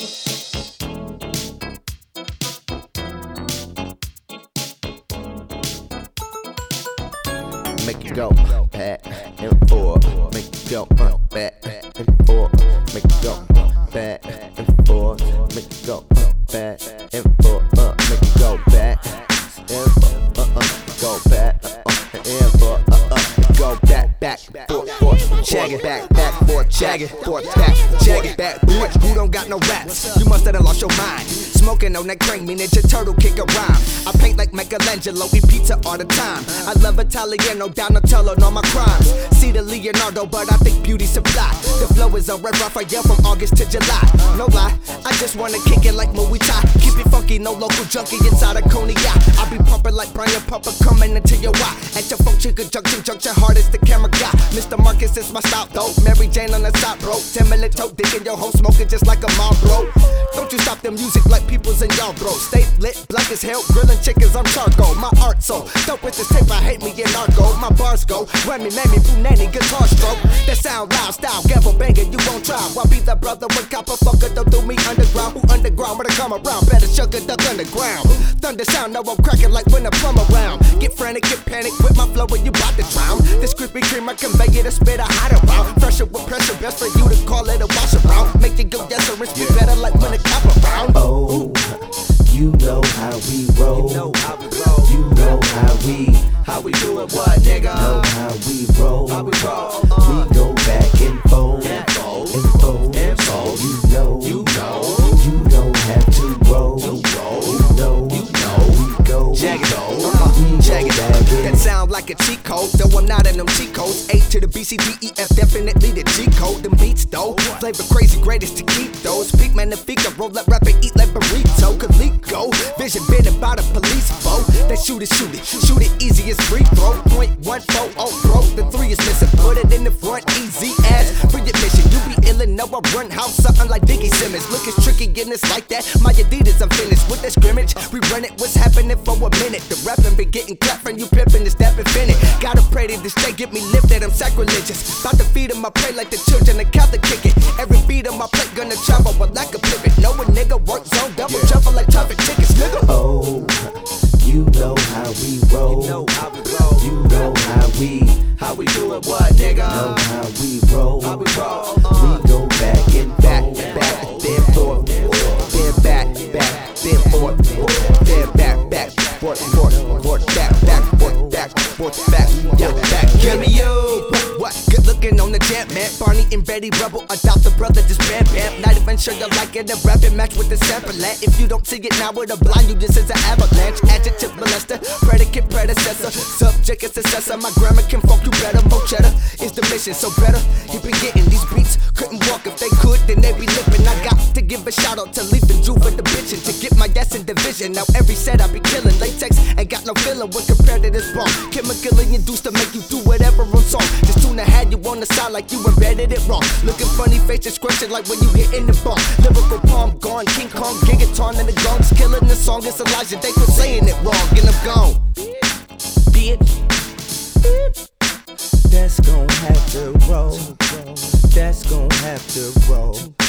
Make it go back and forth. Make it go back and forth. Make it go back and forth. Make it go back and forth. Back, back, forth, forth. Check it back, back, forth. Check it, forth, back, check it back. Boy, who don't got no raps? You must have lost your mind. Smoking on that crank, me Ninja Turtle kick a rhyme. I paint like Michelangelo, eat pizza all the time. I love Italiano, Donatello, know my crimes. See the Leonardo, but I think beauty supply. The flow is a red Raphael from August to July. No lie, I just wanna kick it like Muay Thai. Keep it funky, no local junkie inside a cognac. I be pumping like Brian Pumper coming into your eye. At your function, junction, hard as the camera Mr. Marcus is my stop though. Mary Jane on the side, bro. Minute toe, digging your home, smoking just like a mom, bro. Don't you stop the music like people's in y'all, bro. Stay lit, black as hell, grilling chickens, I'm charcoal. My art so dope with this tape, I hate me in narco. My bars go, Remy, Mammy, Boo Nanny, guitar stroke. That sound loud, style, gavel banging, you won't try. Why be the brother with copper fucker? Don't do me underground. Who underground? When I come around, better sugar duck underground. Thunder sound, now I'm cracking like when I plumb around. Get frantic, get panic with my flow when you bout to drown. This Krispy Kreme, I convey it, a spit, I hide around. Pressure with pressure, best for you to call it a wash around. Make you go yes or spit better like like a cheat code, though I'm not in them cheat codes. A to the B, C, D, E, F, definitely the G code. Them beats though, flavor crazy, greatest to keep those. Speak magnifica, roll up, rap and eat like burrito. Calico, vision been about a police foe. They shoot it, shoot it, shoot it easy as free throw. Point one four oh bro, the three is missing. Put it in the front, easy I run house, something like Diggy Simmons. Look, it's tricky, getting it's like that. My Adidas, I'm finished with that scrimmage. We run it, what's happening for a minute? The rapping been getting clapped from you pimping the stepping finna. Gotta pray to this day get me lifted, I'm sacrilegious. About to feed them, I pray like the children, the Catholic kick it. Every beat on my plate gonna travel with like a pivot. Know a nigga work zone, double travel like traffic and Betty Rubble, adopt the brother, just bam, bam. Not even sure you like it. The rapping match with the sample. If you don't see it now with a blind, you just is an avalanche. Adjective molester, predicate predecessor, subject and successor. My grammar can fuck you better. Mo cheddar is the mission, so better. You been getting these beats, couldn't walk if they could, then they be limping. I got to give a shout out to Leaf and Drew for the bitchin' to get my ass in division. Now every set I be killing latex, ain't got no feeling when compared to this bomb. Chemically induced to make you do whatever on song. Just tune had you on the side like you embedded it wrong. Looking funny faces, scratching like when you hit in the bomb. Lyrical palm gone, King Kong, gigaton and the gongs killing the song. It's Elijah, they for saying it wrong, and I'm gone. Bitch. That's gon' have to roll. That's gon' have to roll.